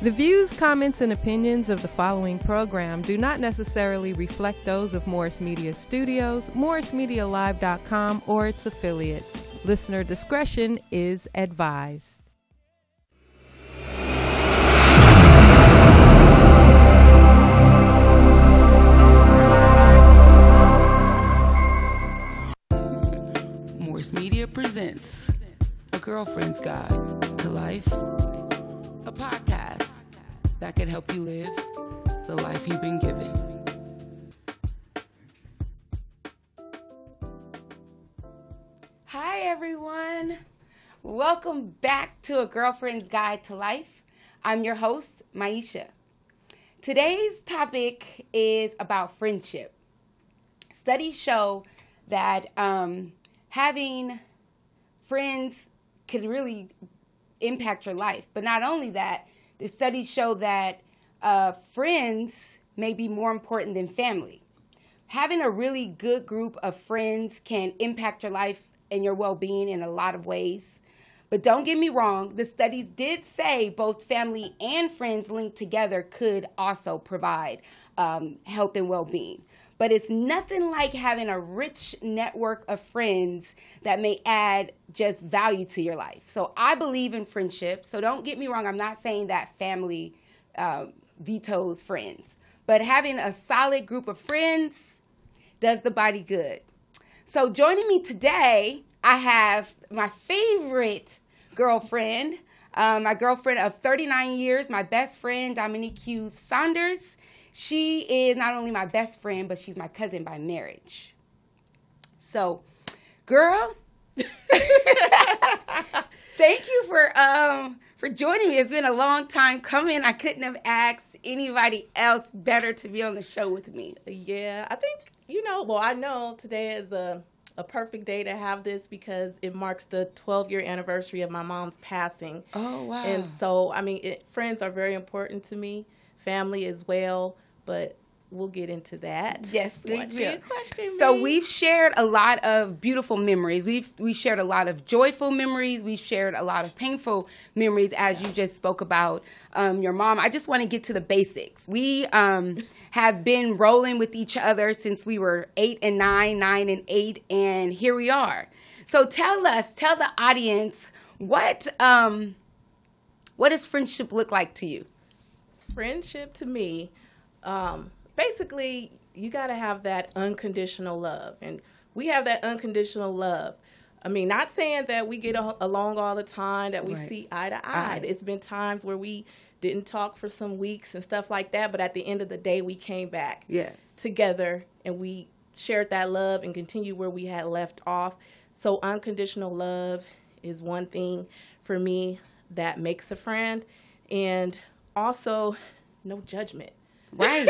The views, comments, and opinions of the following program do not necessarily reflect those of Morris Media Studios, MorrisMediaLive.com, or its affiliates. Listener discretion is advised. Morris Media presents A Girlfriend's Guide to Life, a podcast that can help you live the life you've been given. Hi, everyone. Welcome back to A Girlfriend's Guide to Life. I'm your host, Maisha. Today's topic is about friendship. Studies show that um, having friends can really impact your life. But not only that, the studies show that uh, friends may be more important than family. Having a really good group of friends can impact your life and your well being in a lot of ways. But don't get me wrong, the studies did say both family and friends linked together could also provide um, health and well being. But it's nothing like having a rich network of friends that may add just value to your life. So I believe in friendship. So don't get me wrong, I'm not saying that family uh, vetoes friends. But having a solid group of friends does the body good. So joining me today, I have my favorite girlfriend, uh, my girlfriend of 39 years, my best friend, Dominique Hughes Saunders. She is not only my best friend, but she's my cousin by marriage. So, girl, thank you for um for joining me. It's been a long time coming. I couldn't have asked anybody else better to be on the show with me. Yeah, I think you know. Well, I know today is a a perfect day to have this because it marks the 12 year anniversary of my mom's passing. Oh wow! And so, I mean, it, friends are very important to me, family as well. But we'll get into that. Yes, we What's do. So babe? we've shared a lot of beautiful memories. We've we shared a lot of joyful memories. We've shared a lot of painful memories, as you just spoke about um, your mom. I just want to get to the basics. We um, have been rolling with each other since we were eight and nine, nine and eight, and here we are. So tell us, tell the audience what um, what does friendship look like to you? friendship to me, um, basically, you got to have that unconditional love. And we have that unconditional love. I mean, not saying that we get a- along all the time, that we Right. see eye to eye. Eye. It's been times where we didn't talk for some weeks and stuff like that, but at the end of the day, we came back Yes. together and we shared that love and continued where we had left off. So unconditional love is one thing for me that makes a friend and also no judgment. Right.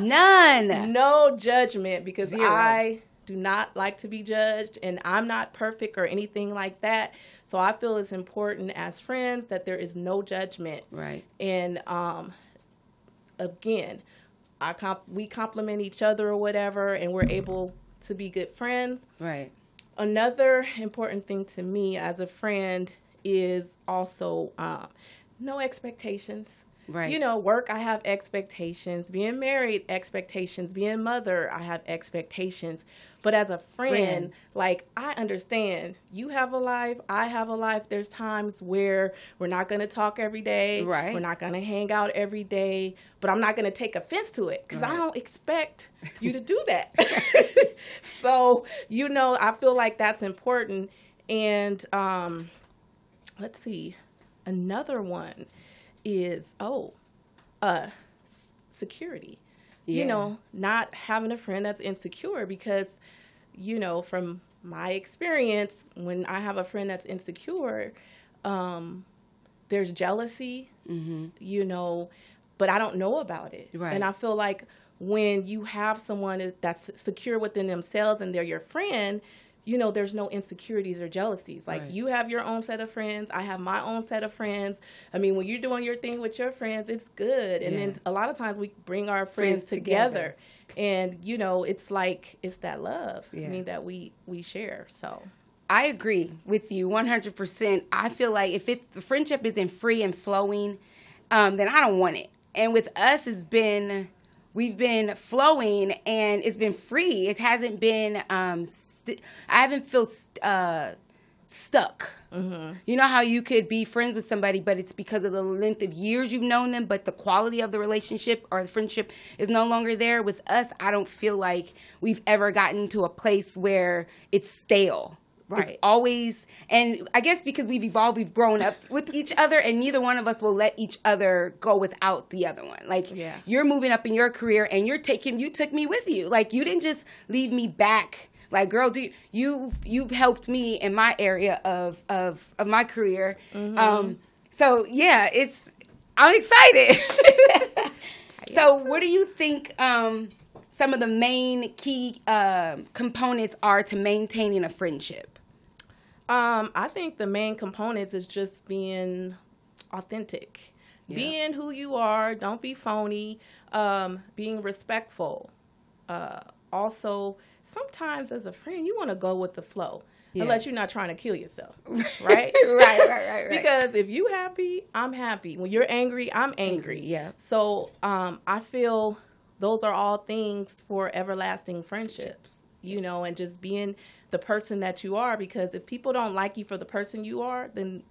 None. No judgment because Zero. I do not like to be judged and I'm not perfect or anything like that. So I feel it's important as friends that there is no judgment Right. and um, again, I comp- we compliment each other or whatever, and we're able to be good friends. Right. Another important thing to me as a friend is also um, no expectations. Right. You know, work, I have expectations. Being married, expectations. Being mother, I have expectations. But as a friend, Friend. like, I understand you have a life, I have a life. There's times where we're not going to talk every day. Right. We're not going to hang out every day. But I'm not going to take offense to it because I don't expect you to do that. so, you know, I feel like that's important. And um, let's see, another one is oh, uh, s- security. Yeah. You know, not having a friend that's insecure because, you know, from my experience, when I have a friend that's insecure, um, there's jealousy, you know, but I don't know about it. Right. And I feel like when you have someone that's secure within themselves and they're your friend, you know, there's no insecurities or jealousies. Like Right. you have your own set of friends, I have my own set of friends. I mean, when you're doing your thing with your friends, it's good. And then a lot of times we bring our Friends friends, together. together. And you know, it's like it's that love. Yeah. I mean that we we share. So I agree with you 100%. I feel like if it's the friendship isn't free and flowing, um, then I don't want it. And with us, it's been we've been flowing and it's been free. It hasn't been. Um, st- I haven't felt uh, stuck. You know how you could be friends with somebody, but it's because of the length of years you've known them, but the quality of the relationship or the friendship is no longer there. With us, I don't feel like we've ever gotten to a place where it's stale. It's always, and I guess because we've evolved, we've grown up with each other, and neither one of us will let each other go without the other one. Like, Yeah. you're moving up in your career, and you're taking, you took me with you. Like, you didn't just leave me back. Like, girl, do you, you you've helped me in my area of of of my career. Um, so yeah, it's I'm excited. so, what do you think? Um, some of the main key um components are to maintaining a friendship. Um, I think the main components is just being authentic, Yeah. being who you are. Don't be phony. Um, being respectful. Uh, also, sometimes as a friend, you want to go with the flow, unless you're not trying to kill yourself, right? right, right, right, right. Because if you happy, I'm happy. When you're angry, I'm angry. yeah. So um, I feel those are all things for everlasting friendships, you know, and just being the person that you are. Because if people don't like you for the person you are, then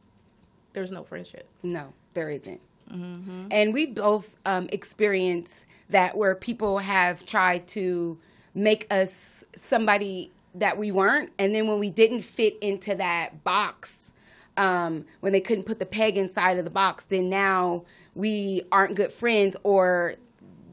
there's no friendship. No, there isn't. Mm-hmm. And we both um, experienced that where people have tried to make us somebody that we weren't, and then when we didn't fit into that box, um, when they couldn't put the peg inside of the box, then now we aren't good friends or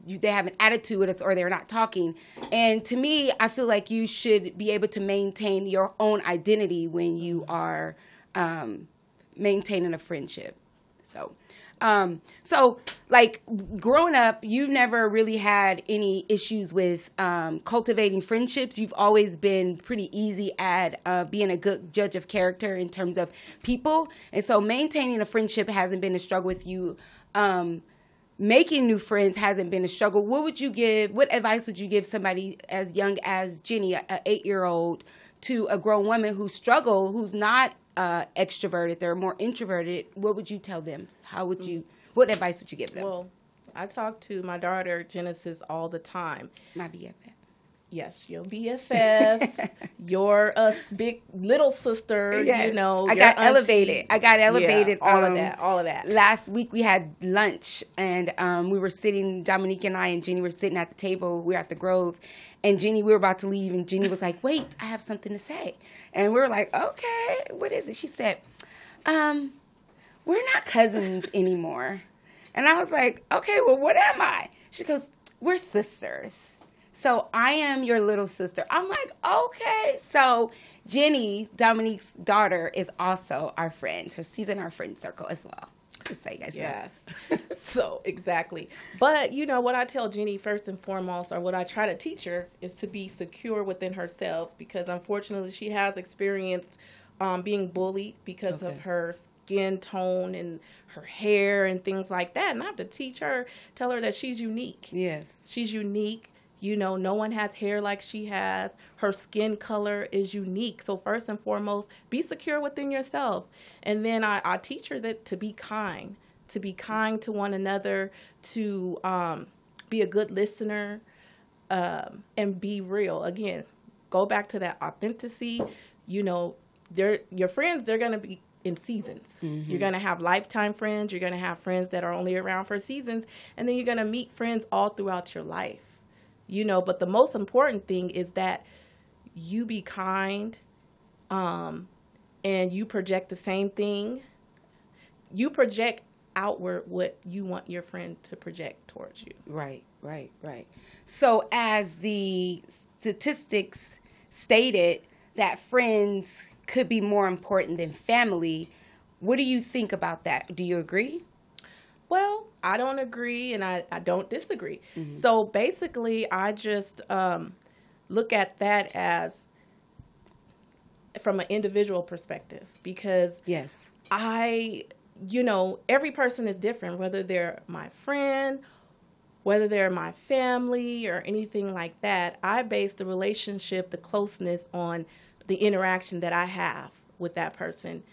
you, they have an attitude or they're not talking. And to me, I feel like you should be able to maintain your own identity when you are um, maintaining a friendship. So, um, so like growing up, you've never really had any issues with um, cultivating friendships. You've always been pretty easy at uh, being a good judge of character in terms of people, and so maintaining a friendship hasn't been a struggle with you. Um, making new friends hasn't been a struggle. What would you give? What advice would you give somebody as young as Jenny, a, a eight year old, to a grown woman who struggle, who's not uh, extroverted, they're more introverted? What would you tell them? How would you? What advice would you give them? Well, I talk to my daughter Genesis all the time. My BFF. Yes, your BFF, your uh, big little sister. You know, I got auntie. elevated. I got elevated. Yeah, all um, of that. All of that. last week we had lunch and um, we were sitting dominique and i and jenny were sitting at the table we were at the grove and jenny we were about to leave and jenny was like wait i have something to say and we were like okay what is it she said um, we're not cousins anymore and i was like okay well what am i she goes we're sisters so I am your little sister. I'm like, okay. So Jenny, Dominique's daughter, is also our friend. So she's in our friend circle as well. Just so you guys. Yes. so exactly. But you know what I tell Jenny first and foremost, or what I try to teach her, is to be secure within herself because unfortunately she has experienced um, being bullied because Okay. of her skin tone and her hair and things like that. And I have to teach her, tell her that she's unique. Yes. She's unique. You know, no one has hair like she has. Her skin color is unique. So first and foremost, be secure within yourself. And then I, I teach her that to be kind, to be kind to one another, to um, be a good listener, um, and be real. Again, go back to that authenticity. You know, they're your friends. They're gonna be in seasons. You're gonna have lifetime friends. You're gonna have friends that are only around for seasons, and then you're gonna meet friends all throughout your life. You know, but the most important thing is that you be kind, um, and you project the same thing. You project outward what you want your friend to project towards you. Right, right, right. So as the statistics stated that friends could be more important than family, what do you think about that? Do you agree? Well, I don't agree and I, I don't disagree. So basically, I just um, look at that as from an individual perspective because Yes. I, you know, every person is different, whether they're my friend, whether they're my family, or anything like that. I base the relationship, the closeness on the interaction that I have with that person,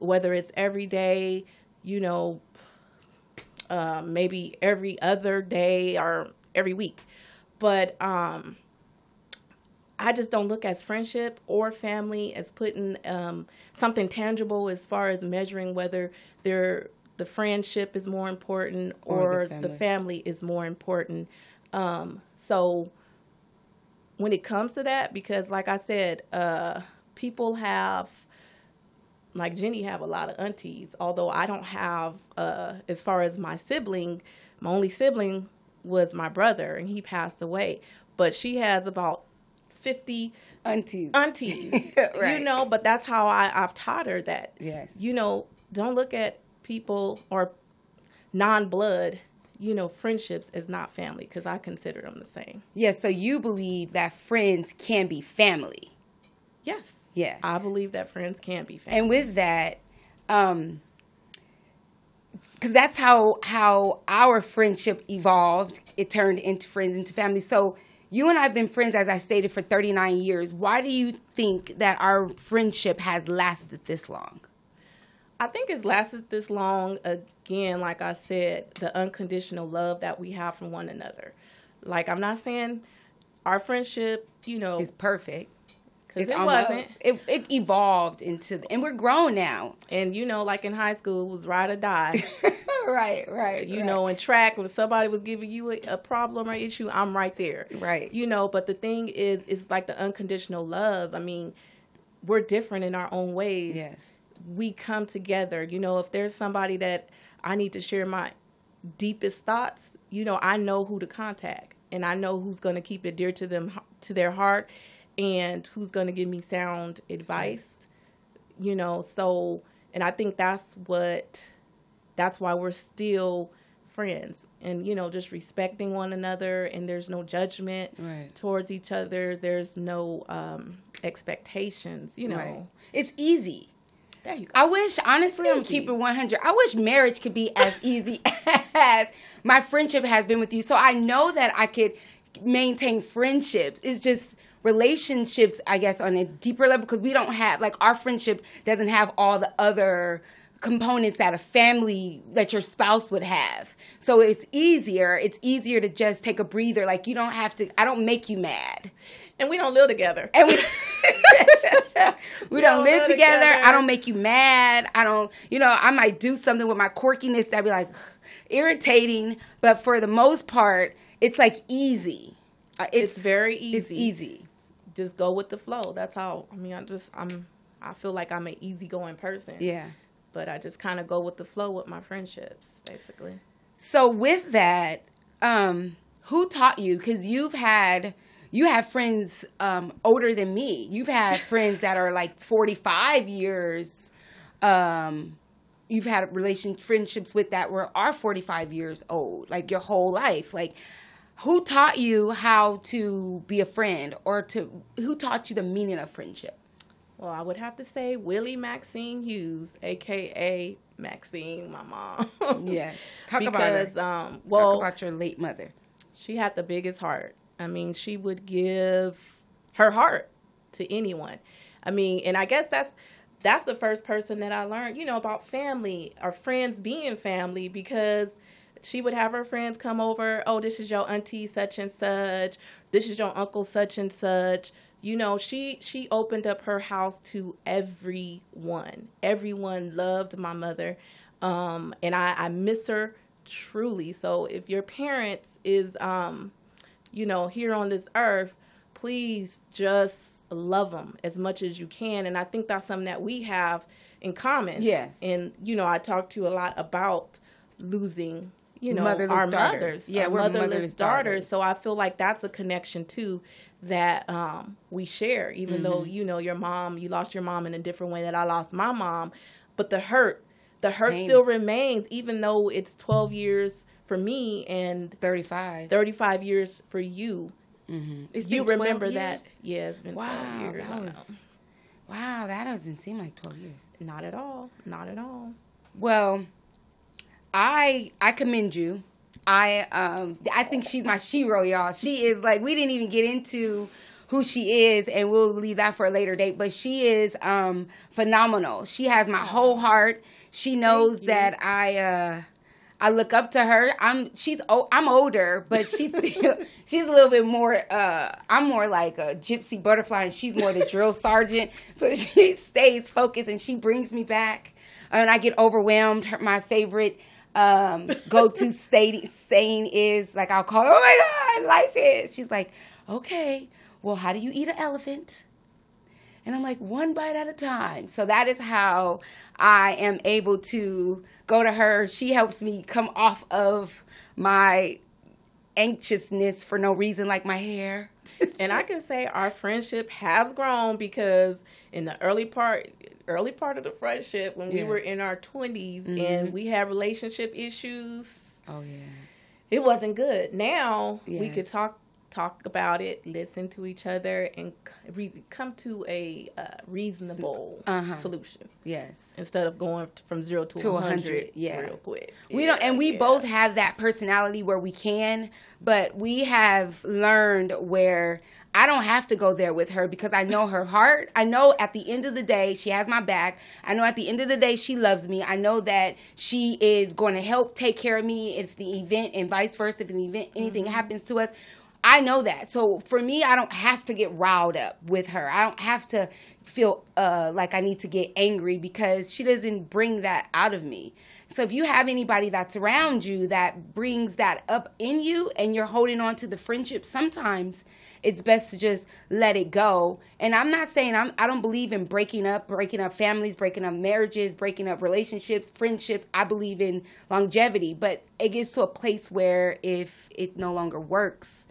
whether it's every day, you know, um, maybe every other day or every week. But um, I just don't look as friendship or family as putting um, something tangible as far as measuring whether they're the friendship is more important or, Or the the, family. family. is more important. Um, so when it comes to that, because like I said, uh, people have like Jenny have a lot of aunties. Although I don't have, uh, as far as my sibling, my only sibling was my brother, and he passed away. But she has about fifty Aunties. aunties, Right. you know. But that's how I, I've taught her that. Yes. You know, don't look at people or non-blood, you know, friendships as not family because I consider them the same. yeah, so you believe that friends can be family. Yes. Yeah. I believe that friends can be family. and with that um because that's how how our friendship evolved it turned into friends into family so you and i've been friends as i stated for 39 years why do you think that our friendship has lasted this long I think it's lasted this long again, like I said, the unconditional love that we have from one another. Like I'm not saying our friendship, you know, is perfect because it wasn't. it, it evolved into and we're grown now And you know, like in high school, it was ride or die. right right you know, in track, when somebody was giving you a, a problem or issue, I'm right there. Right. You know, but the thing is, it's like the unconditional love. I mean, we're different in our own ways. yes we come together. You know, if there's somebody that I need to share my deepest thoughts, you know, I know who to contact and I know who's going to keep it dear to them to their heart and who's going to give me sound advice. You know, so and I think that's what that's why we're still friends and you know just respecting one another and there's no judgment Right. towards each other there's no um expectations you know right it's easy there you go I wish, honestly, I'm keeping 100. I wish marriage could be as easy as my friendship has been with you. So I know that I could maintain friendships. It's just relationships, I guess, on a deeper level because we don't have, like, our friendship doesn't have all the other components that a family that your spouse would have. So it's easier. It's easier to just take a breather. Like, you don't have to, I don't make you mad. and we don't live together And we, we don't don't live live together. together. I don't make you mad. I don't, you know, I might do something with my quirkiness that be like irritating, but for the most part, it's like easy. Uh, It's, it's very easy It's easy. Just go with the flow that's how i mean i just i'm i feel like i'm an easygoing person Yeah. but i just kind of go with the flow with my friendships basically So with that, um, who taught you? Because you've had you have friends um, older than me. You've had friends that are like forty five years. Um, you've had relation friendships with that were are forty five years old, like your whole life. Like, who taught you how to be a friend, or to who taught you the meaning of friendship? well i would have to say willie maxine hughes aka maxine my mom Yes, talk about her. because um well Talk about your late mother. she had the biggest heart. I mean, she would give her heart to anyone. I mean, and I guess that's that's the first person that I learned, you know, about family or friends being family because she would have her friends come over, oh, this is your auntie such and such, this is your uncle such and such. You know, she she opened up her house to everyone. Everyone loved my mother. Um, and I, I miss her truly. So if your parents is um you know, here on this earth, please just love them as much as you can. And I think that's something that we have in common. Yes. And, you know, I talk to you a lot about losing, you know, Motherless our daughters. mothers. Yeah, our we're motherless, motherless daughters. daughters. So I feel like that's a connection too that um, we share, even though, Mm-hmm. you know, your mom, you lost your mom in a different way that I lost my mom. But the hurt, the hurt Pains. still remains, even though it's 12 years for me and Thirty five. 35 years for you. It's you been remember years? that? Yeah, it's been 12 Wow, years. that was wow. That doesn't seem like twelve years. Not at all. Not at all. Well, I I commend you. I um I think she's my shero, y'all. She is like we didn't even get into who she is, and we'll leave that for a later date. But she is um phenomenal. She has my whole heart. She knows that I uh I look up to her. I'm she's oh I'm older, but she's still she's a little bit more. Uh, I'm more like a gypsy butterfly, and she's more the drill sergeant. So she stays focused, and she brings me back. And I get overwhelmed. Her, my favorite um, go to state saying is like I'll call. Her, oh my god, life is. She's like, okay, well, how do you eat an elephant? And I'm like, one bite at a time. So that is how I am able to go to her. She helps me come off of my anxiousness for no reason, like my hair. and I can say our friendship has grown because in the early part, early part of the friendship, when yeah. we were in our 20s mm-hmm. and we had relationship issues. Oh yeah. It wasn't good. Now yes. we could talk talk about it, listen to each other, and re- come to a uh, reasonable uh-huh. solution. Yes. Instead of going from zero to, to 100, 100 yeah. real quick. We yeah, don't, and we yeah. both have that personality where we can, but we have learned where I don't have to go there with her because I know her heart. I know at the end of the day, she has my back. I know at the end of the day, she loves me. I know that she is going to help take care of me if the event and vice versa, if the event, anything mm-hmm. happens to us. I know that. So for me, I don't have to get riled up with her. I don't have to feel uh, like I need to get angry because she doesn't bring that out of me. So if you have anybody that's around you that brings that up in you and you're holding on to the friendship, sometimes it's best to just let it go. And I'm not saying I'm I don't believe in breaking up, breaking up families, breaking up marriages, breaking up relationships, friendships. I believe in longevity, but it gets to a place where if it no longer works,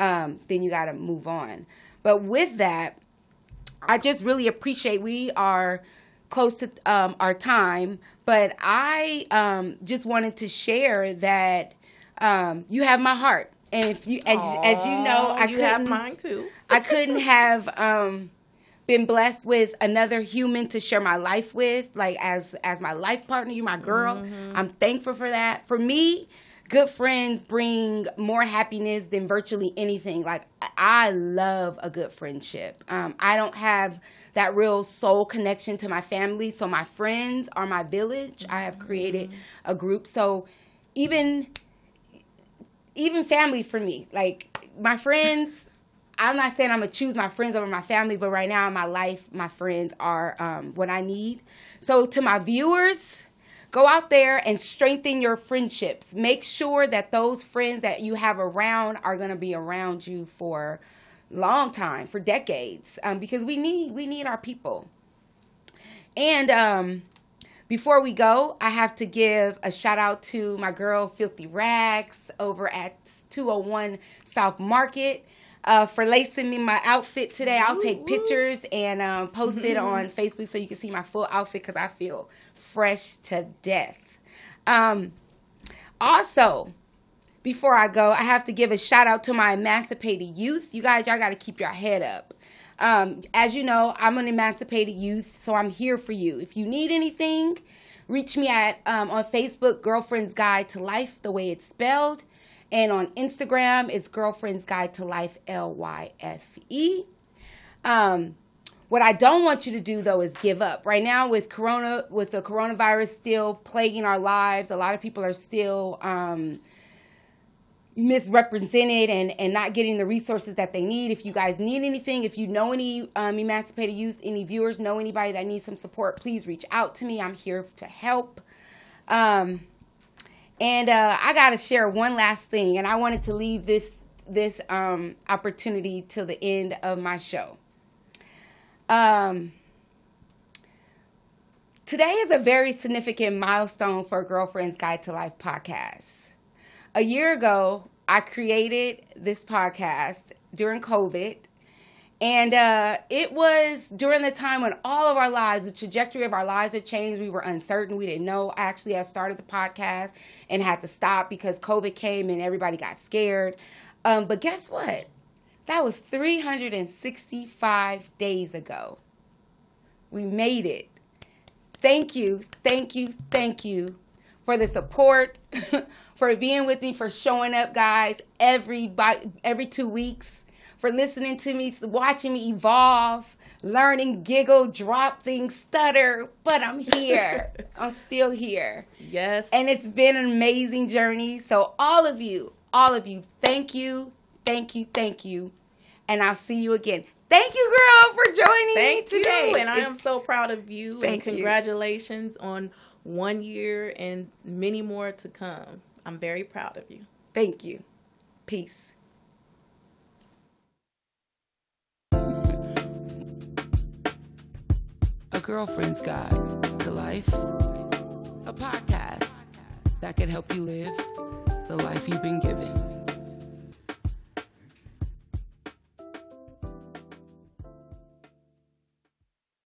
um, then you got to move on. But with that, I just really appreciate we are close to um, our time, but I um, just wanted to share that um, you have my heart, and if you, as, Aww, as you know, I you have mine too. I couldn't have um, been blessed with another human to share my life with, like as as my life partner. You're my girl. Mm-hmm. I'm thankful for that. For me, good friends bring more happiness than virtually anything. Like I love a good friendship. Um, I don't have that real soul connection to my family, so my friends are my village. I have created a group, so even even family for me, like my friends. I'm not saying I'm gonna choose my friends over my family, but right now in my life, my friends are um, what I need. So to my viewers Go out there and strengthen your friendships. Make sure that those friends that you have around are going to be around you for a long time, for decades, um, because we need we need our people. And um, before we go, I have to give a shout out to my girl Filthy Rags over at 201 South Market. Uh, for lacing me my outfit today. I'll take pictures and um, post it on Facebook so you can see my full outfit because I feel fresh to death. Um, also, before I go, I have to give a shout out to my emancipated youth. You guys, y'all got to keep your head up. Um, as you know, I'm an emancipated youth, so I'm here for you. If you need anything, reach me at um, on Facebook, Girlfriend's Guide to Life, the way it's spelled, and on Instagram, it's Girlfriend's Guide to Life, L Y F E. Um, what I don't want you to do though is give up. Right now with corona with the coronavirus still plaguing our lives, a lot of people are still um, misrepresented and, and not getting the resources that they need. If you guys need anything, if you know any um, emancipated youth, any viewers know anybody that needs some support, please reach out to me. I'm here to help. Um, and uh, I got to share one last thing, and I wanted to leave this this um, opportunity till the end of my show. Um, today is a very significant milestone for Girlfriend's Guide to Life podcast. A year ago, I created this podcast during COVID. And uh, it was during the time when all of our lives, the trajectory of our lives had changed. We were uncertain. We didn't know. I actually had started the podcast and had to stop because COVID came and everybody got scared. Um, but guess what? That was 365 days ago. We made it. Thank you, thank you, thank you for the support, for being with me, for showing up, guys, every every two weeks, for listening to me, watching me evolve, learning, giggle, drop things, stutter. But I'm here. I'm still here. Yes. And it's been an amazing journey. So, all of you, all of you, thank you, thank you, thank you. And I'll see you again. Thank you, girl, for joining thank me today. You. And I am so proud of you. And Thank you. congratulations on one year and many more to come. I'm very proud of you. Thank you. Peace. Girlfriend's Guide to Life, a podcast that can help you live the life you've been given.